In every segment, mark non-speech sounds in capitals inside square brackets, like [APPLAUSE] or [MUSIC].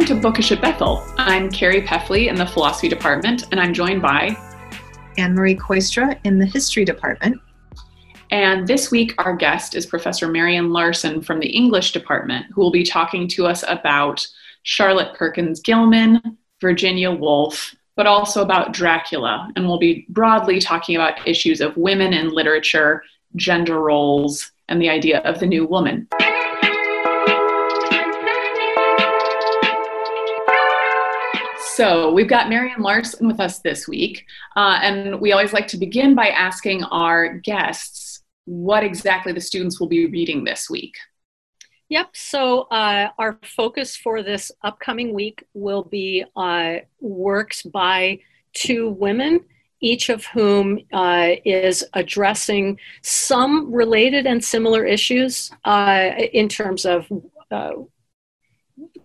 Welcome to Bookish at Bethel. I'm Carrie Peffley in the Philosophy Department, and I'm joined by Anne Marie Koistra in the History Department. And this week, our guest is Professor Marian Larson from the English Department, who will be talking to us about Charlotte Perkins Gilman, Virginia Woolf, but also about Dracula. And we'll be broadly talking about issues of women in literature, gender roles, and the idea of the new woman. So we've got Marian Larson with us this week, uh, and we always like to begin by asking our guests what exactly the students will be reading this week. Yep. So uh, our focus for this upcoming week will be uh, works by two women, each of whom uh, is addressing some related and similar issues uh, in terms of uh,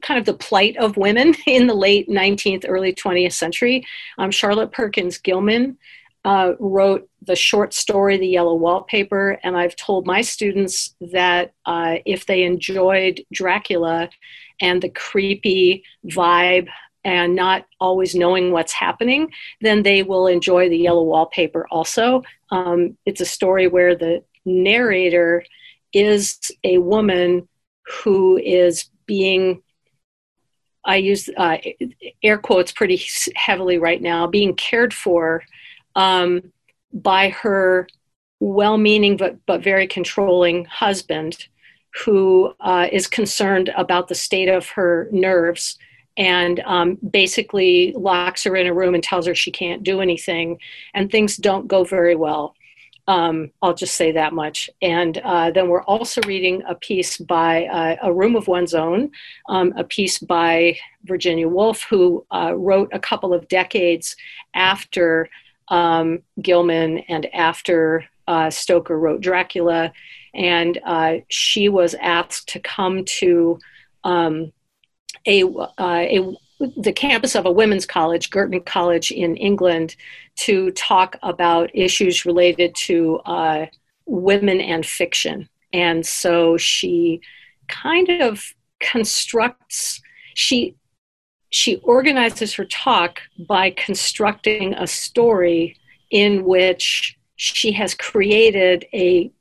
kind of the plight of women [LAUGHS] in the late 19th, early 20th century. Um, Charlotte Perkins Gilman uh, wrote the short story, The Yellow Wallpaper, and I've told my students that uh, if they enjoyed Dracula and the creepy vibe and not always knowing what's happening, then they will enjoy The Yellow Wallpaper also. Um, it's a story where the narrator is a woman who is being I use uh, air quotes pretty heavily right now, being cared for um, by her well meaning but, but very controlling husband who uh, is concerned about the state of her nerves and um, basically locks her in a room and tells her she can't do anything and things don't go very well um, I'll just say that much. And uh, then we're also reading a piece by uh, A Room of One's Own, um, a piece by Virginia Woolf, who uh, wrote a couple of decades after um, Gilman and after uh, Stoker wrote Dracula. And uh, she was asked to come to um, a, uh, a the campus of a women's college, Girton College in England, to talk about issues related to uh, women and fiction. And so she kind of constructs, she, she organizes her talk by constructing a story in which she has created a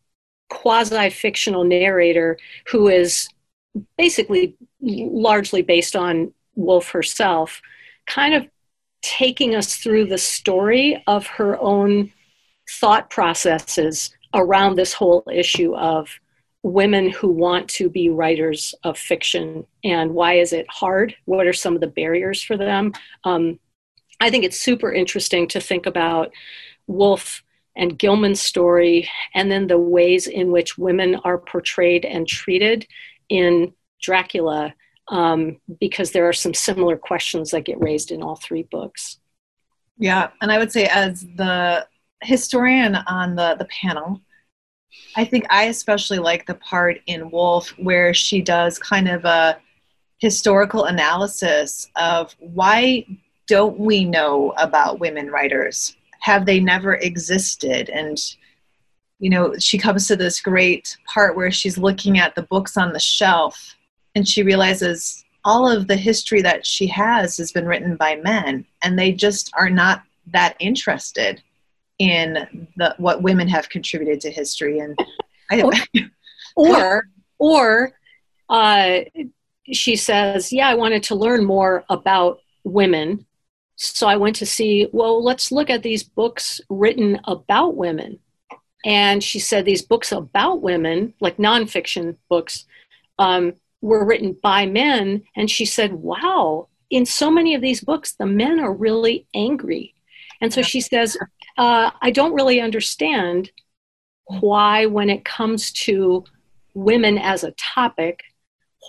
quasi fictional narrator who is basically largely based on Woolf herself, kind of taking us through the story of her own thought processes around this whole issue of women who want to be writers of fiction and why is it hard? What are some of the barriers for them? Um, i think it's super interesting to think about Woolf and gilman's story and then the ways in which women are portrayed and treated in dracula um, because there are some similar questions that get raised in all three books. Yeah, and I would say as the historian on the, the panel, I think I especially like the part in Woolf where she does kind of a historical analysis of why don't we know about women writers? Have they never existed? And you know, she comes to this great part where she's looking at the books on the shelf and she realizes all of the history that she has has been written by men and they just are not that interested in the what women have contributed to history. And I, [LAUGHS] or or uh, she says yeah i wanted to learn more about women. So i went to see well let's look at these books written about women. And she said these books about women like nonfiction books um, were written by men. And she said, wow, in so many of these books, the men are really angry. And so she says, uh, I don't really understand why, when it comes to women as a topic,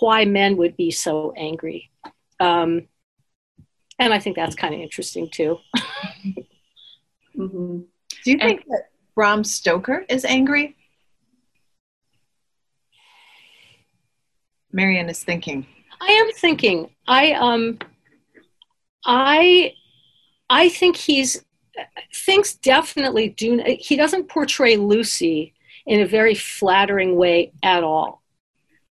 why men would be so angry. Um, and I think that's kind of interesting too. mm-hmm. Do you think and, that Bram Stoker is angry? Marian is thinking. I am thinking. I um I I think he's things definitely do he doesn't portray Lucy in a very flattering way at all.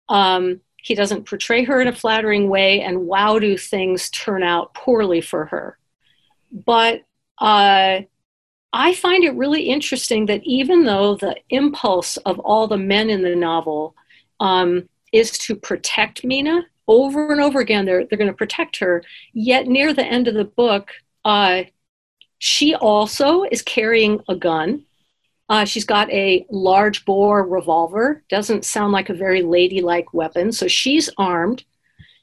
Um he doesn't portray her in a flattering way, and wow, do things turn out poorly for her. But uh, I find it really interesting that even though the impulse of all the men in the novel um, is to protect Mina over and over again, they're, they're going to protect her, yet near the end of the book, uh, she also is carrying a gun. Uh, she's got a large bore revolver. Doesn't sound like a very ladylike weapon. So she's armed.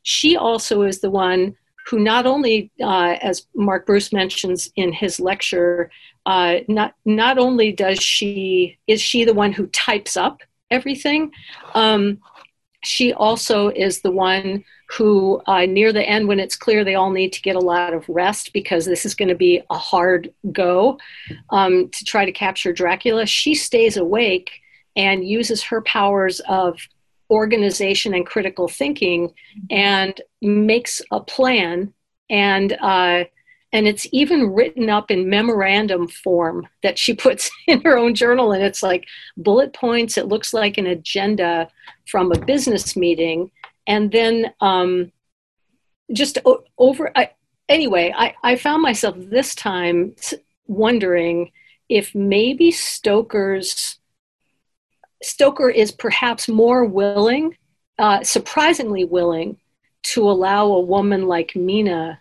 She also is the one who not only, uh, as Mark Bruce mentions in his lecture, uh, not not only does she is she the one who types up everything, um, she also is the one who, uh, near the end, when it's clear they all need to get a lot of rest because this is going to be a hard go um, to try to capture Dracula, she stays awake and uses her powers of organization and critical thinking and makes a plan and uh, and it's even written up in memorandum form that she [LAUGHS] puts in her own journal. And it's like bullet points it looks like an agenda from a business meeting. And then um, just o- over I, anyway I, I found myself this time wondering if maybe stoker's stoker is perhaps more willing uh, surprisingly willing to allow a woman like mina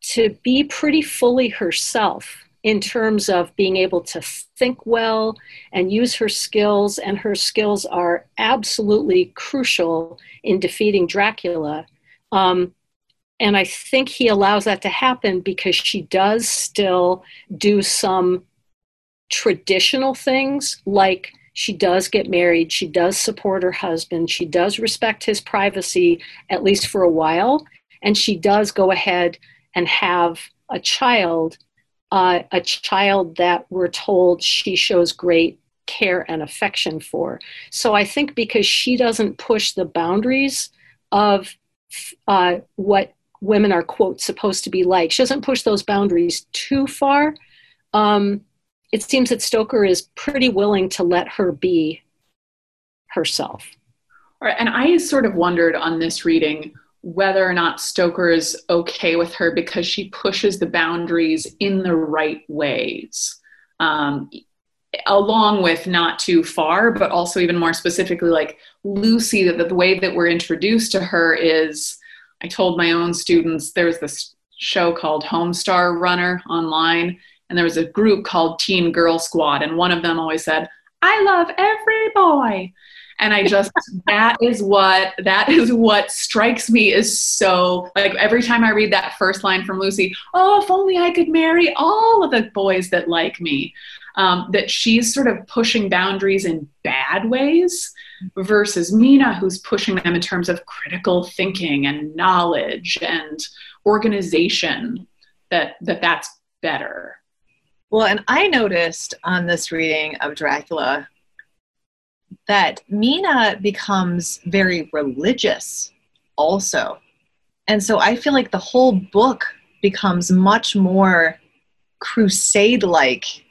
to be pretty fully herself in terms of being able to think well and use her skills, and her skills are absolutely crucial in defeating Dracula. Um, and I think he allows that to happen because she does still do some traditional things, like she does get married, she does support her husband, she does respect his privacy, at least for a while, and she does go ahead and have a child, uh, a child that we're told she shows great care and affection for. So I think because she doesn't push the boundaries of uh, what women are, quote, supposed to be like, she doesn't push those boundaries too far. Um, it seems that Stoker is pretty willing to let her be herself. All right, and I sort of wondered on this reading whether or not Stoker is okay with her because she pushes the boundaries in the right ways. Um, along with not too far, but also even more specifically, like Lucy, that the way that we're introduced to her is I told my own students there's this show called Homestar Runner online, and there was a group called Teen Girl Squad, and one of them always said, I love every boy and i just that is what that is what strikes me is so like every time i read that first line from lucy oh if only i could marry all of the boys that like me um, that she's sort of pushing boundaries in bad ways versus mina who's pushing them in terms of critical thinking and knowledge and organization that that that's better. Well and i noticed on this reading of dracula that Mina becomes very religious also. And so I feel like the whole book becomes much more crusade like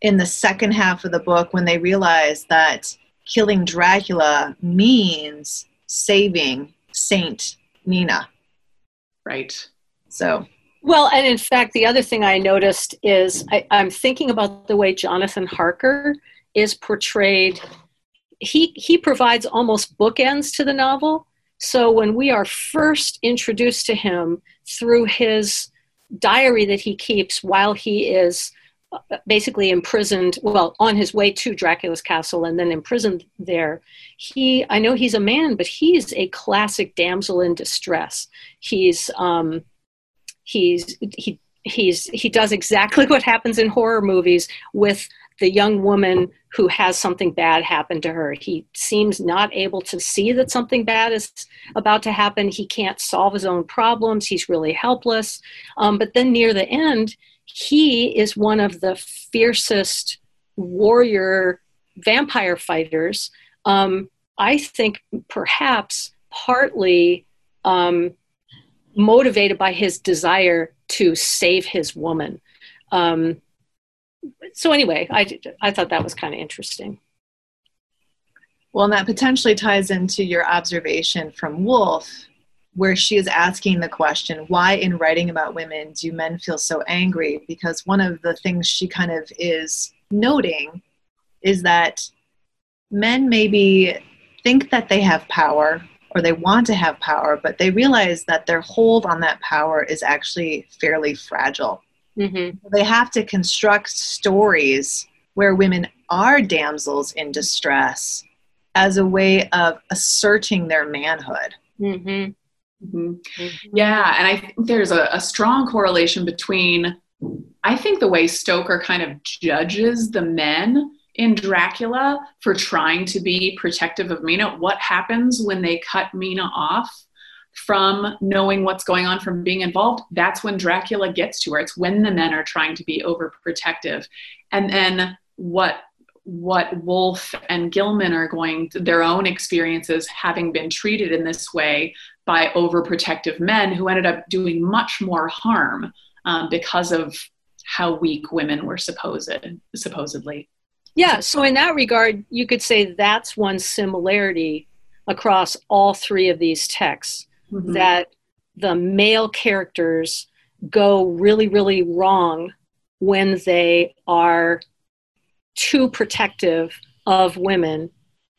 in the second half of the book when they realize that killing Dracula means saving Saint Mina. Right. So. Well, and in fact, the other thing I noticed is I, am thinking about the way Jonathan Harker is portrayed he he provides almost bookends to the novel. So when we are first introduced to him through his diary that he keeps while he is uh, basically imprisoned well on his way to dracula's castle and then imprisoned there he i know he's a man but he's a classic damsel in distress. He's um he's he he's he does exactly [LAUGHS] what happens in horror movies with the young woman who has something bad happen to her. He seems not able to see that something bad is about to happen. He can't solve his own problems. He's really helpless. Um, but then near the end, he is one of the fiercest warrior vampire fighters. Um, I think perhaps partly um, motivated by his desire to save his woman. Um, so anyway, I I thought that was kind of interesting. Well, and that potentially ties into your observation from Woolf, where she is asking the question, why in writing about women do men feel so angry? Because one of the things she kind of is noting is that men maybe think that they have power or they want to have power, but they realize that their hold on that power is actually fairly fragile. Mm-hmm. They have to construct stories where women are damsels in distress as a way of asserting their manhood. Mm-hmm. Mm-hmm. mm-hmm. Yeah, and I think there's a, a strong correlation between, I think, the way Stoker kind of judges the men in Dracula for trying to be protective of Mina. What happens when they cut Mina off from knowing what's going on, from being involved? That's when Dracula gets to her. It's when the men are trying to be overprotective. And then what what Woolf and Gilman are going to, their own experiences having been treated in this way by overprotective men who ended up doing much more harm um, because of how weak women were supposed supposedly. Yeah, so in that regard, you could say that's one similarity across all three of these texts mm-hmm. that the male characters go really, really wrong when they are too protective of women,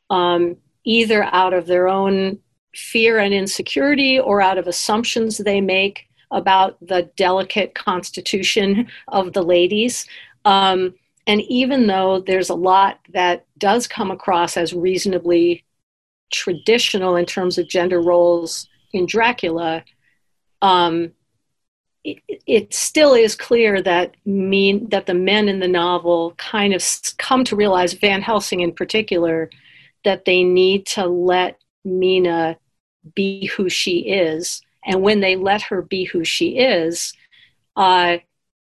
um, either out of their own fear and insecurity or out of assumptions they make about the delicate constitution of the ladies. Um, and even though there's a lot that does come across as reasonably traditional in terms of gender roles in Dracula, um, it, it, still is clear that mean that the men in the novel kind of come to realize Van Helsing in particular that they need to let Mina be who she is, and when they let her be who she is, uh,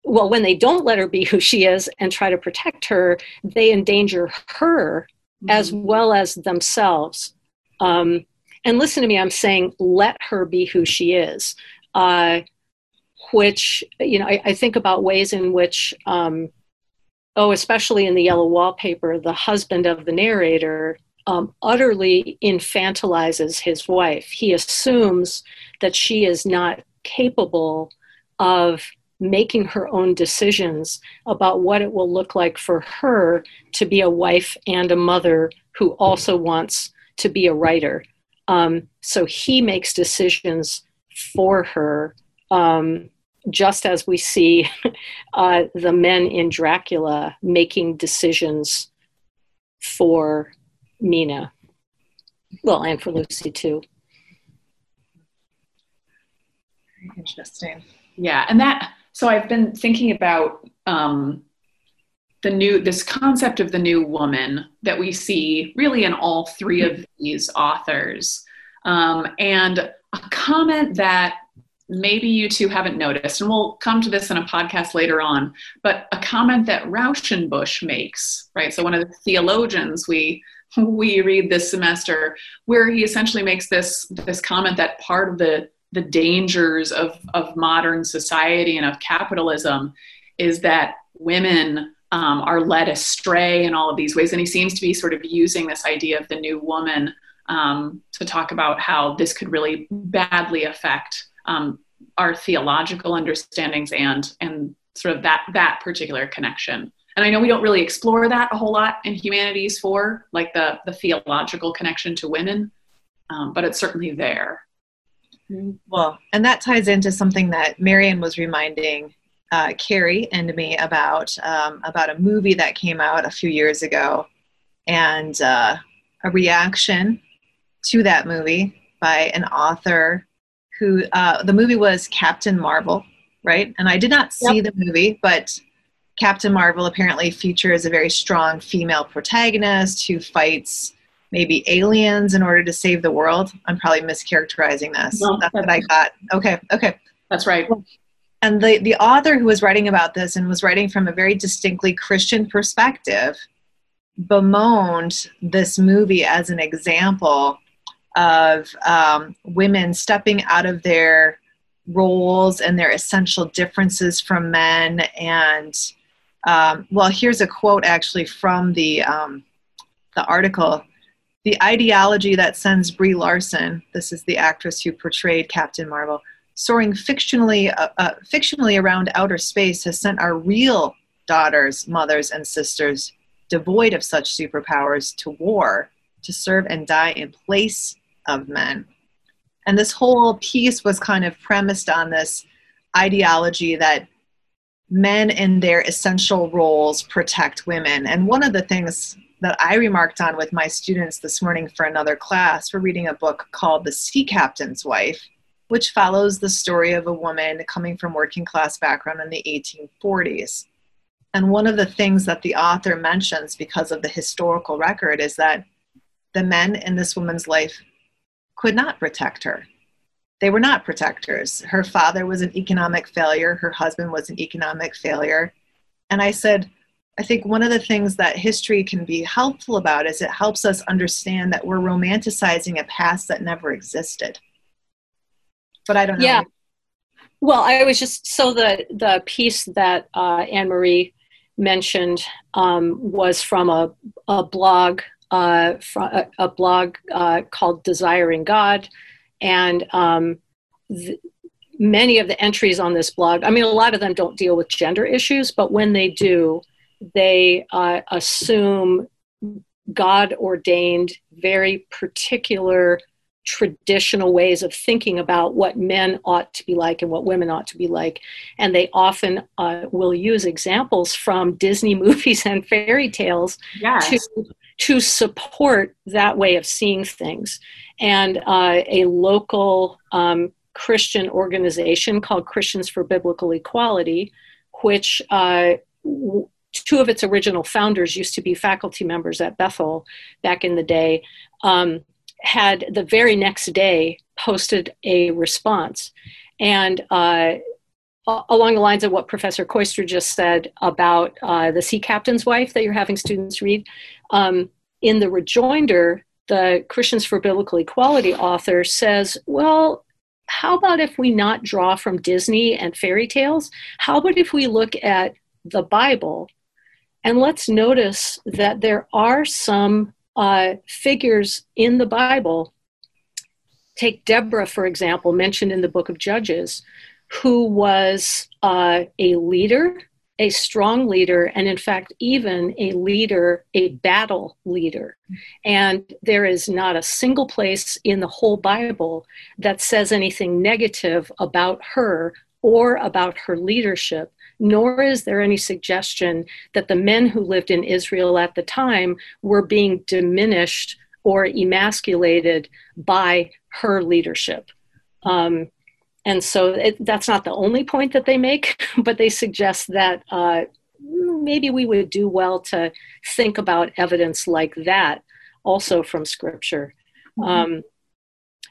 well, when they don't let her be who she is and try to protect her, they endanger her mm-hmm. as well as themselves. Um, and listen to me, I'm saying let her be who she is, uh, which, you know, I, I, think about ways in which, um, oh, especially in the yellow wallpaper, the husband of the narrator um, utterly infantilizes his wife. He assumes that she is not capable of making her own decisions about what it will look like for her to be a wife and a mother who also wants to be a writer. Um, so he makes decisions for her, um, just as we see [LAUGHS] uh, the men in Dracula making decisions for Mina. Well, and for Lucy too. Interesting. Yeah, and that so I've been thinking about um, the new this concept of the new woman that we see really in all three of these authors, um, and a comment that maybe you two haven't noticed, and we'll come to this in a podcast later on, but a comment that Rauschenbusch makes, right? So one of the theologians we we read this semester, where he essentially makes this this comment that part of the the dangers of, of modern society and of capitalism is that women um, are led astray in all of these ways. And he seems to be sort of using this idea of the new woman um, to talk about how this could really badly affect um, our theological understandings and and sort of that that particular connection. And I know we don't really explore that a whole lot in humanities for like the the theological connection to women, um, but it's certainly there. Well, and that ties into something that Marion was reminding uh, Carrie and me about um, about a movie that came out a few years ago, and uh, a reaction to that movie by an author who uh, the movie was Captain Marvel, right? And I did not see yep. the movie, but Captain Marvel apparently features a very strong female protagonist who fights maybe aliens in order to save the world. I'm probably mischaracterizing this. No, that's, that's what I got. Okay, okay. That's right. And the, the author who was writing about this and was writing from a very distinctly Christian perspective bemoaned this movie as an example of um, women stepping out of their roles and their essential differences from men. And um, well, here's a quote actually from the um, the article the ideology that sends Brie Larson, this is the actress who portrayed Captain Marvel, soaring fictionally, uh, uh, fictionally around outer space has sent our real daughters, mothers, and sisters devoid of such superpowers to war to serve and die in place of men. And this whole piece was kind of premised on this ideology that men in their essential roles protect women. And one of the things that I remarked on with my students this morning for another class, we're reading a book called The Sea Captain's Wife, which follows the story of a woman coming from working class background in the 1840s. And one of the things that the author mentions because of the historical record is that the men in this woman's life could not protect her. They were not protectors. Her father was an economic failure, her husband was an economic failure. And I said, I think one of the things that history can be helpful about is it helps us understand that we're romanticizing a past that never existed. But I don't know. Yeah. Well, I was just so the the piece that uh, Anne Marie mentioned um, was from a, a blog uh, from a, a blog uh, called Desiring God, and um, th- many of the entries on this blog. I mean, a lot of them don't deal with gender issues, but when they do, they uh, assume God ordained, very particular traditional ways of thinking about what men ought to be like and what women ought to be like. And they often uh, will use examples from Disney [LAUGHS] movies and fairy tales yes. to, to support that way of seeing things. And uh, a local um, Christian organization called Christians for Biblical Equality, which uh, two of its original founders used to be faculty members at Bethel back in the day, um, had the very next day posted a response. And uh, along the lines of what Professor Koister just said about uh, the sea captain's wife that you're having students read, um, in the rejoinder, the Christians for Biblical Equality author says, well, how about if we not draw from Disney and fairy tales? How about if we look at the Bible and let's notice that there are some uh, figures in the Bible. Take Deborah, for example, mentioned in the book of Judges, who was uh, a leader, a strong leader, and in fact, even a leader, a battle leader. And there is not a single place in the whole Bible that says anything negative about her or about her leadership nor is there any suggestion that the men who lived in Israel at the time were being diminished or emasculated by her leadership. Um, and so it, that's not the only point that they make, [LAUGHS] but they suggest that uh, maybe we would do well to think about evidence like that also from scripture. Mm-hmm. Um,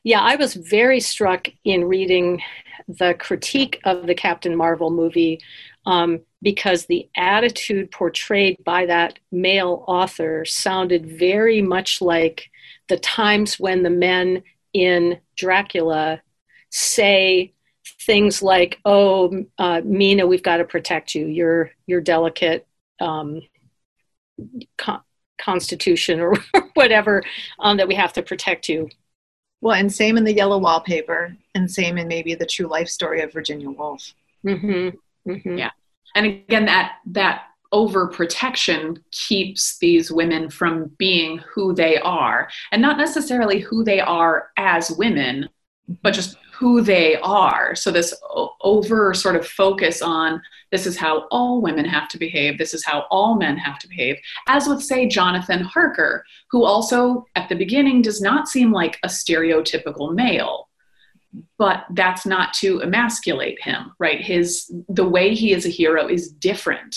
yeah, I was very struck in reading the critique of the Captain Marvel movie um, because the attitude portrayed by that male author sounded very much like the times when the men in Dracula say things like, "Oh, uh, Mina, we've got to protect you. You're you're delicate." Um, con- constitution or [LAUGHS] whatever um, that we have to protect you well and same in the yellow wallpaper and same in maybe the true life story of virginia woolf mm-hmm. Mm-hmm. Yeah. And again, that, that overprotection keeps these women from being who they are and not necessarily who they are as women, but just who they are. So, this over sort of focus on this is how all women have to behave, this is how all men have to behave, as with, say, Jonathan Harker, who also at the beginning does not seem like a stereotypical male but that's not to emasculate him right? His the way he is a hero is different.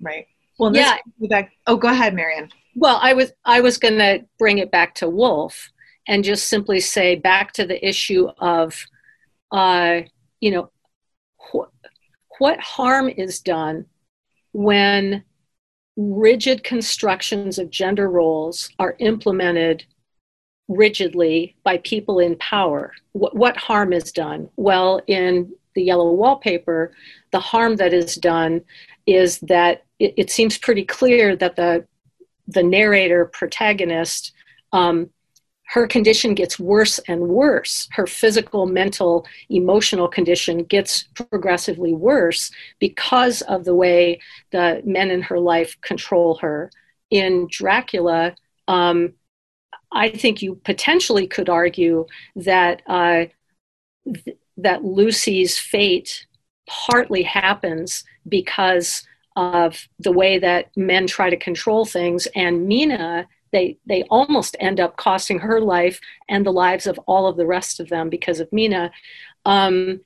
Right. Well yeah. back, oh go ahead marion well i was i was going to bring it back to woolf and just simply say back to the issue of uh you know wh- what harm is done when rigid constructions of gender roles are implemented rigidly by people in power. What, harm is done? Well, in the yellow wallpaper, the harm that is done is that it, it seems pretty clear that the the narrator protagonist um, her condition gets worse and worse. Her physical, mental, emotional condition gets progressively worse because of the way the men in her life control her. In Dracula, um, I think you potentially could argue that uh, th- that Lucy's fate partly happens because of the way that men try to control things, and Mina they they almost end up costing her life and the lives of all of the rest of them because of Mina. Um,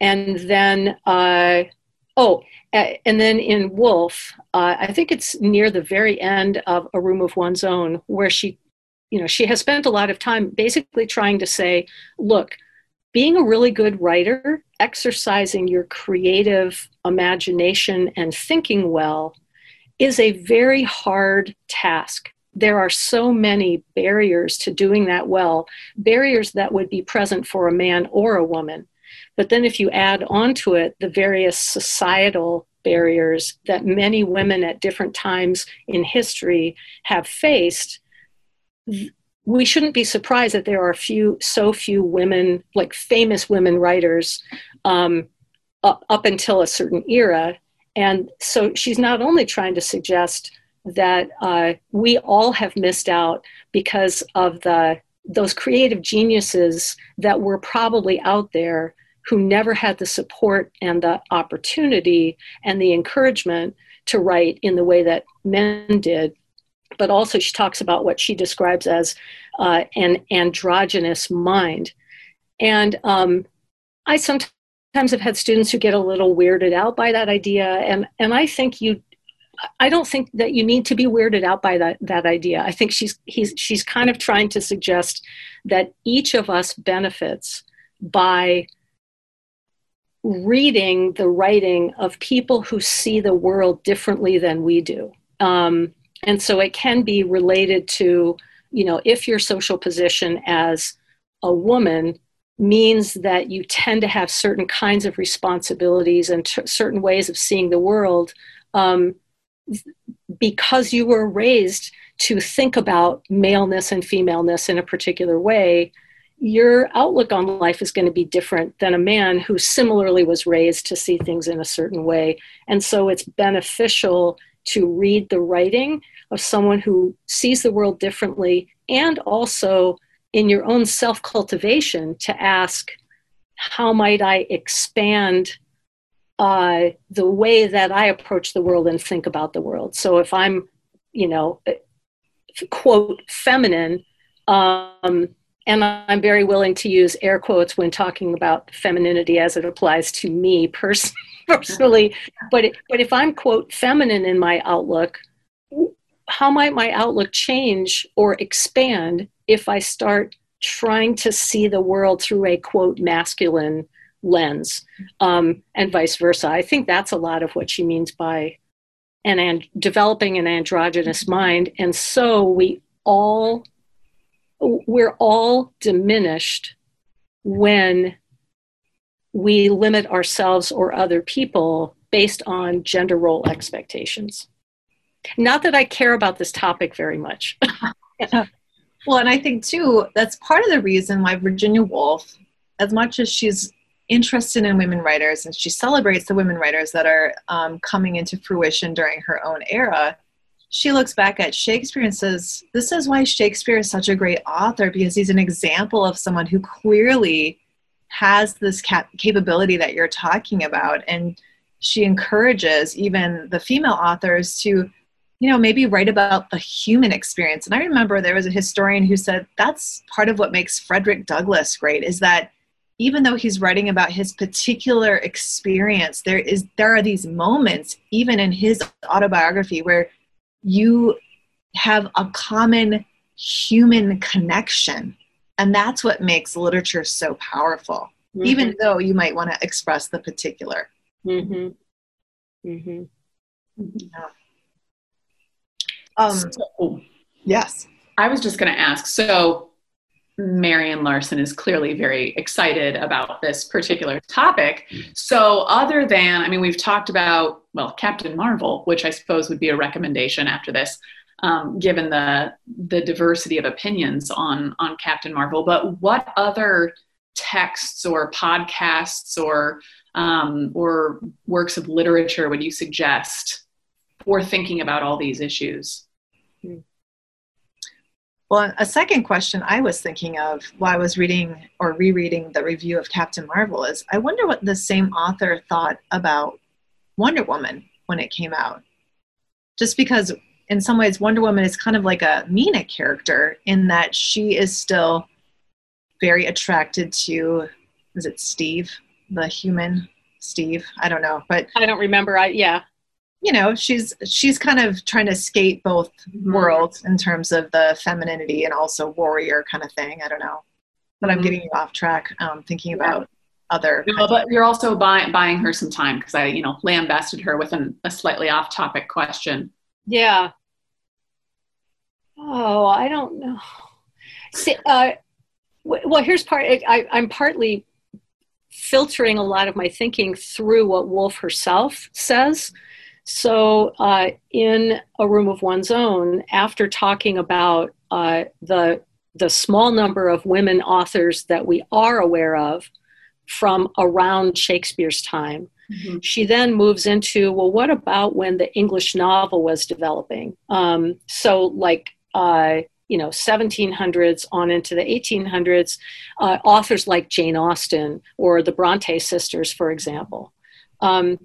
and then uh, oh, and then in Woolf, uh, I think it's near the very end of A Room of One's Own where she, you know, she has spent a lot of time basically trying to say, look. Being a really good writer, exercising your creative imagination and thinking well is a very hard task there are so many barriers to doing that well, barriers that would be present for a man or a woman. But then if you add onto it the various societal barriers that many women at different times in history have faced, we shouldn't be surprised that there are few, so few women, like famous women writers, um, up, up until a certain era. And so she's not only trying to suggest that uh, we all have missed out because of the those creative geniuses that were probably out there who never had the support and the opportunity and the encouragement to write in the way that men did. But also, she talks about what she describes as uh, an androgynous mind. And um, I sometimes have had students who get a little weirded out by that idea. And, and I think you I don't think that you need to be weirded out by that that idea. I think she's he's she's kind of trying to suggest that each of us benefits by reading the writing of people who see the world differently than we do. Um, and so it can be related to, you know, if your social position as a woman means that you tend to have certain kinds of responsibilities and t- certain ways of seeing the world. Um, because you were raised to think about maleness and femaleness in a particular way, your outlook on life is going to be different than a man who similarly was raised to see things in a certain way. And so it's beneficial to read the writing of someone who sees the world differently and also in your own self cultivation to ask, how might I expand uh, the way that I approach the world and think about the world. So if I'm, you know, quote, feminine, um, and I'm very willing to use air quotes when talking about femininity as it applies to me pers- [LAUGHS] personally. But, it, but if I'm, quote, feminine in my outlook, how might my outlook change or expand if I start trying to see the world through a, quote, masculine lens um, and vice versa. I think that's a lot of what she means by an and developing an androgynous mind. And so we all we're all diminished when we limit ourselves or other people based on gender role expectations. Not that I care about this topic very much. [LAUGHS] well, and I think too, that's part of the reason why Virginia Woolf, as much as she's interested in women writers and she celebrates the women writers that are um, coming into fruition during her own era she looks back at shakespeare and says this is why shakespeare is such a great author because he's an example of someone who clearly has this cap- capability that you're talking about and she encourages even the female authors to you know maybe write about the human experience and i remember there was a historian who said that's part of what makes frederick douglass great is that even though he's writing about his particular experience there is there are these moments even in his autobiography where you have a common human connection and that's what makes literature so powerful mm-hmm. even though you might want to express the particular mm-hmm. Mm-hmm. Yeah. Um, so, yes i was just going to ask so Marian Larson is clearly very excited about this particular topic. So, other than, I mean, we've talked about, well, Captain Marvel, which I suppose would be a recommendation after this. um, given the the diversity of opinions on on Captain Marvel. But what other texts or podcasts or um, or works of literature would you suggest for thinking about all these issues? Hmm. Well, a second question I was thinking of while I was reading or rereading the review of Captain Marvel is I wonder what the same author thought about Wonder Woman when it came out. Just because, in some ways, Wonder Woman is kind of like a Mina character in that she is still very attracted to, is it Steve, the human Steve? I don't know, but I don't remember. I yeah you know she's she's kind of trying to skate both mm-hmm. worlds in terms of the femininity and also warrior kind of thing. I don't know but mm-hmm. i'm getting you off track um, thinking about other no, but you're also buy, buying her some time because i you know lambasted her with an, a slightly off topic question. Yeah. Oh i don't know. See, uh, well here's part I, i'm partly filtering a lot of my thinking through what woolf herself says so, uh, in a room of one's own, after talking about uh, the the small number of women authors that we are aware of from around Shakespeare's time, mm-hmm. she then moves into well, what about when the English novel was developing? Um, so, like. Uh, you know 1700s on into the 1800s uh, authors like jane austen or the bronte sisters for example um,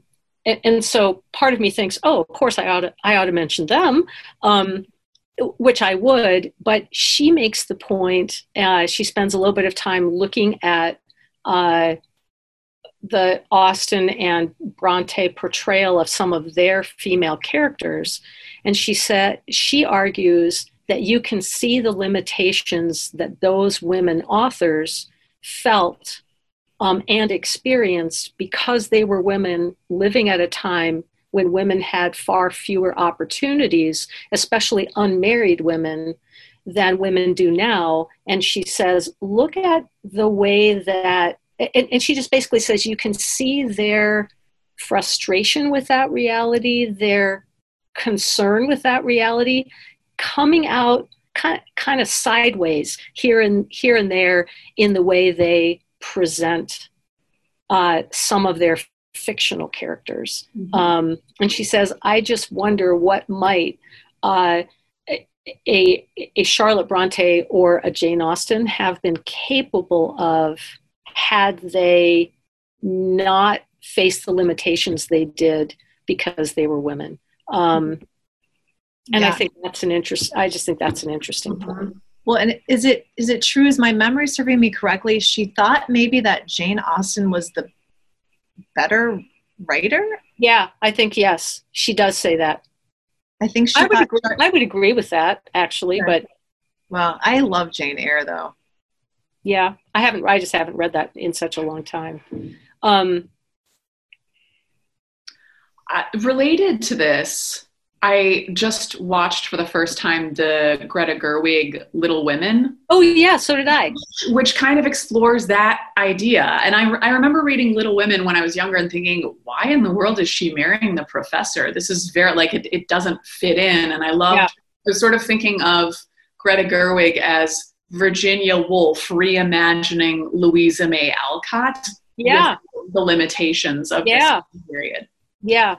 and, and, so part of me thinks, oh, of course I ought to, I ought to mention them, um, which I would. But she makes the point. Uh, she spends a little bit of time looking at uh, the Austen and Bronte portrayal of some of their female characters, and she said she argues that you can see the limitations that those women authors felt um, and experienced because they were women living at a time when women had far fewer opportunities, especially unmarried women, than women do now. And she says, look at the way that, and, and she just basically says, you can see their frustration with that reality, their concern with that reality coming out kind of, kind of sideways here and here and there in the way they present uh, some of their fictional characters. Mm-hmm. Um, and she says, I just wonder what might uh, a, a Charlotte Bronte or a Jane Austen have been capable of had they not faced the limitations they did because they were women. Um, and yeah. I think that's an interest. I just think that's an interesting mm-hmm. point. Well, and is it is it true? Is my memory serving me correctly? She thought maybe that Jane Austen was the better writer. Yeah, I think yes, she does say that. I think she. I would agree, I would agree with that actually, but well, I love Jane Eyre though. Yeah, I haven't. I just haven't read that in such a long time. Um, uh, related to this, I just watched for the first time the Greta Gerwig Little Women. Oh, yeah, so did I. Which kind of explores that idea. And I, I remember reading Little Women when I was younger and thinking, why in the world is she marrying the professor? This is very, like, it, it doesn't fit in. And I loved, yeah. I was sort of thinking of Greta Gerwig as Virginia Woolf reimagining Louisa May Alcott. Yeah. the limitations of yeah. this period. Yeah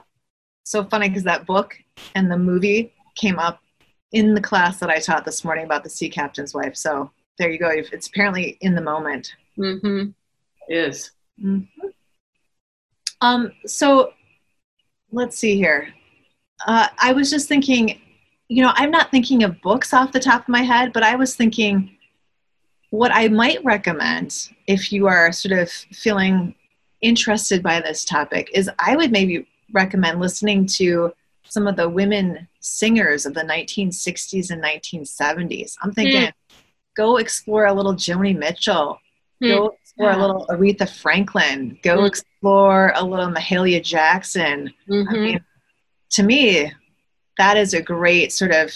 so funny because that book and the movie came up in the class that I taught this morning about the sea captain's wife. So there you go. It's apparently in the moment. Mm-hmm. It is. Mm-hmm. Um, so let's see here. Uh, I was just thinking, you know, I'm not thinking of books off the top of my head, but I was thinking what I might recommend if you are sort of feeling interested by this topic is I would maybe recommend listening to some of the women singers of the 1960s and 1970s. I'm thinking, mm. go explore a little Joni Mitchell. Mm. Go explore yeah. a little Aretha Franklin. Go mm. explore a little Mahalia Jackson. Mm-hmm. I mean, to me, that is a great sort of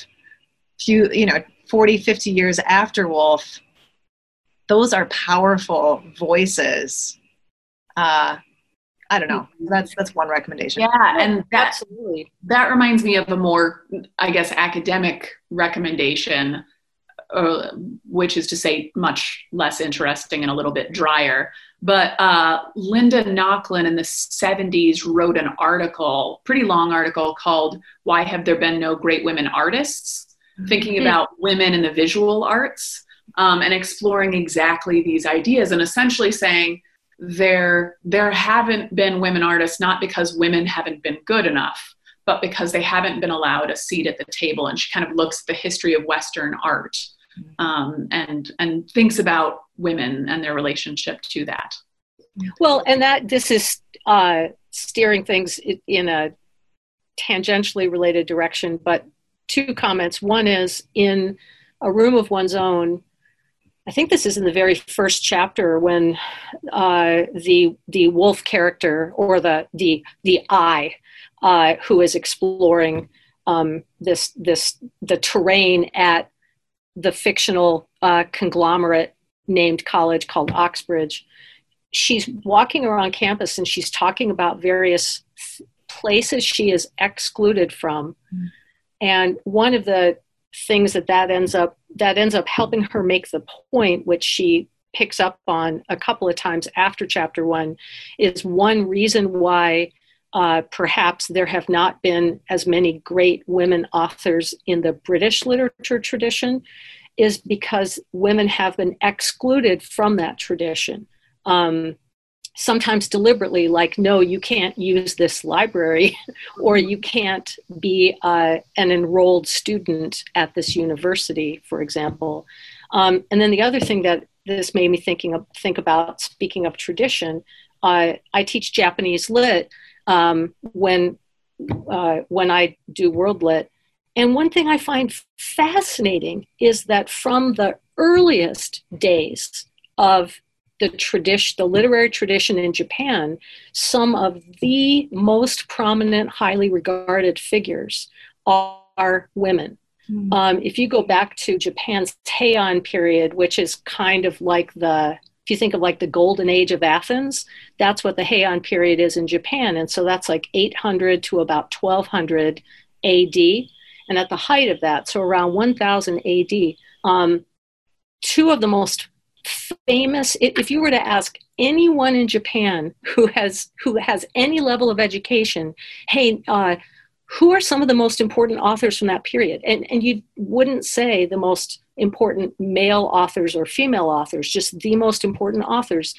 few, you know, 40, 50 years after Woolf. Those are powerful voices. Uh, I don't know. That's that's one recommendation. Yeah, and that, Absolutely. that reminds me of a more, I guess, academic recommendation, uh, which is to say, much less interesting and a little bit drier. But uh, Linda Nochlin in the 70s wrote an article, pretty long article called Why Have There Been No Great Women Artists? Thinking Mhm. about women in the visual arts um, and exploring exactly these ideas and essentially saying, there there haven't been women artists not because women haven't been good enough but because they haven't been allowed a seat at the table and she kind of looks at the history of western art um, and and thinks about women and their relationship to that Well, and that this is uh, steering things in a tangentially related direction, but two comments. One is in a room of one's own. I think this is in the very first chapter when uh, the the Woolf character or the the the I uh, who is exploring um, this this the terrain at the fictional uh, conglomerate named college called Oxbridge she's walking around campus and she's talking about various places she is excluded from Mm. and one of the things that that ends up that ends up helping her make the point which she picks up on a couple of times after chapter one is one reason why uh, perhaps there have not been as many great women authors in the british literature tradition is because women have been excluded from that tradition. Um, sometimes deliberately, like, no, you can't use this library, [LAUGHS] or you can't be uh, an enrolled student at this university, for example. Um, and then the other thing that this made me thinking of, think about, speaking of tradition, uh, I teach Japanese lit um, when uh, when I do world lit. And one thing I find fascinating is that from the earliest days of the tradition, the literary tradition in Japan, some of the most prominent, highly regarded figures are women. Mm. Um, if you go back to Japan's Heian period, which is kind of like the, if you think of like the golden age of Athens, that's what the Heian period is in Japan. And so that's like 800 to about 1200 AD. And at the height of that, so around 1000 AD, um, two of the most famous if you were to ask anyone in japan who has who has any level of education hey uh, who are some of the most important authors from that period? And and you wouldn't say the most important male authors or female authors just the most important authors.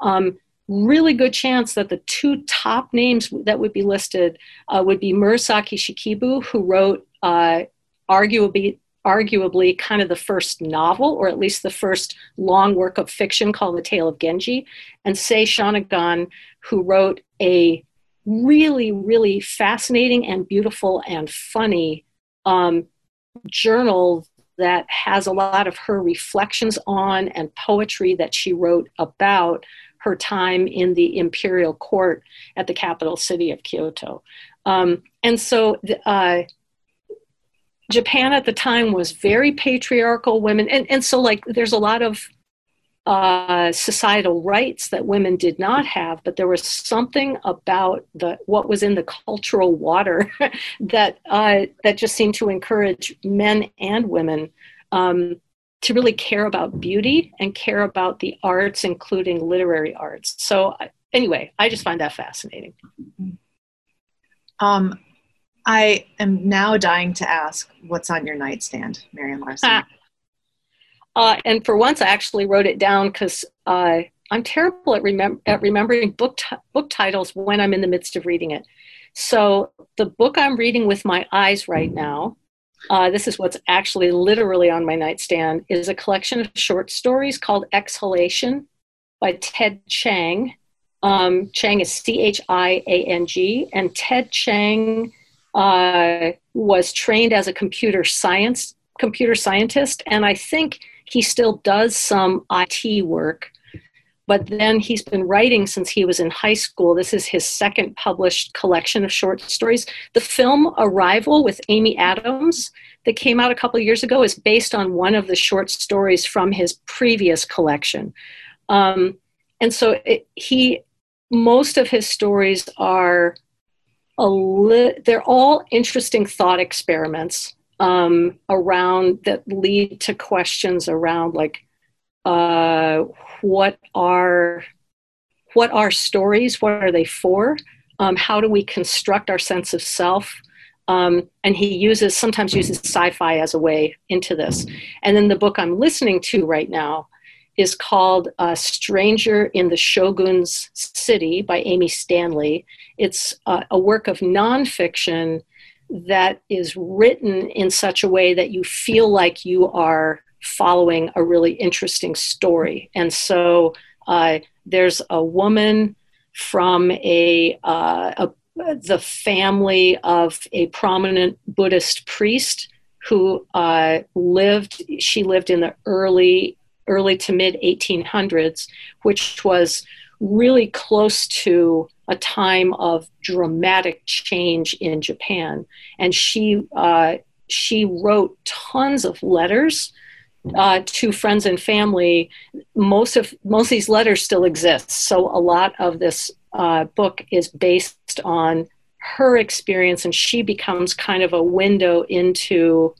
Um, really good chance that the two top names that would be listed uh, would be murasaki shikibu who wrote uh, arguably arguably kind of the first novel, or at least the first long work of fiction called The Tale of Genji, and Sei Shonagon, who wrote a really, really fascinating and beautiful and funny um, journal that has a lot of her reflections on and poetry that she wrote about her time in the imperial court at the capital city of Kyoto. Um, and so, uh, Japan at the time was very patriarchal women and, and so like there's a lot of uh, societal rights that women did not have, but there was something about the what was in the cultural water [LAUGHS] that uh, that just seemed to encourage men and women um, to really care about beauty and care about the arts, including literary arts. So anyway, I just find that fascinating. Um, I am now dying to ask what's on your nightstand, Marion Larson. Ah. Uh, and for once, I actually wrote it down because uh, I'm terrible at, remem- at remembering book t- book titles when I'm in the midst of reading it. So the book I'm reading with my eyes right now, uh, this is what's actually literally on my nightstand, is a collection of short stories called Exhalation by Ted Chiang. Um, Chiang is C H I A N G, and Ted Chiang uh, was trained as a computer science computer scientist, and I think he still does some IT work. But then he's been writing since he was in high school. This is his second published collection of short stories. The film Arrival with Amy Adams that came out a couple years ago is based on one of the short stories from his previous collection. Um, and so it, he most of his stories are a li- they're all interesting thought experiments um, around that lead to questions around like uh, what are what are stories? What are they for? Um, how do we construct our sense of self? Um, and he uses sometimes uses sci-fi as a way into this. And then the book i'm listening to right now is called uh, stranger in the shogun's city by amy stanley it's uh, a work of nonfiction that is written in such a way that you feel like you are following a really interesting story and so uh, there's a woman from a, uh, a the family of a prominent Buddhist priest who uh, lived. She lived in the early early to mid 1800s, which was really close to a time of dramatic change in Japan. And she uh, she wrote tons of letters uh, to friends and family. Most of most of these letters still exist. So a lot of this uh, book is based on her experience, and she becomes kind of a window into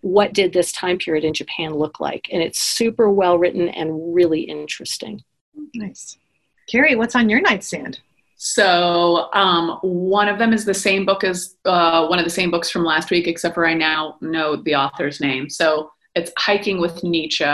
what did this time period in Japan look like. And it's super well written and really interesting. Nice. Carrie, what's on your nightstand? So um, one of them is the same book as uh, one of the same books from last week, except for I now know the author's name. So it's Hiking with Nietzsche,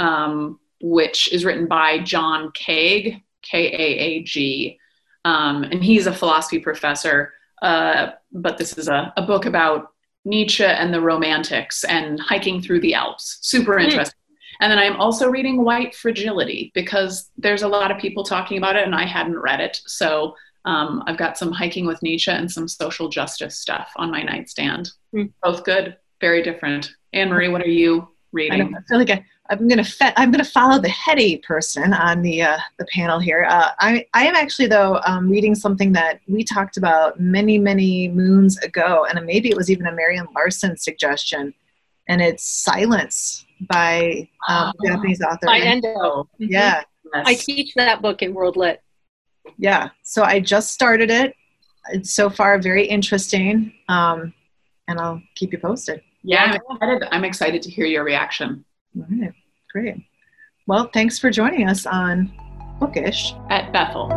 um, which is written by John Kaag, K A A G. Um, and he's a philosophy professor. Uh, but this is a, a, book about Nietzsche and the Romantics and hiking through the Alps. Super hmm. interesting. And then I'm also reading White Fragility because there's a lot of people talking about it and I hadn't read it. So um, I've got some hiking with Nietzsche and some social justice stuff on my nightstand. Mm. Both good, very different. Anne Marie, what are you reading? I, I feel like I, I'm gonna fe- I'm gonna follow the heady person on the uh, the panel here. Uh, I I am actually though um, reading something that we talked about many many moons ago, and maybe it was even a Marion Larson suggestion, and it's Silence by um, oh, Japanese author by Endo. Mm-hmm. Yeah, yes. I teach that book in World Lit. Yeah, so I just started it. It's so far very interesting, um, and I'll keep you posted. Yeah, I'm excited. I'm excited to hear your reaction. All right, great. Well, thanks for joining us on Bookish at Bethel.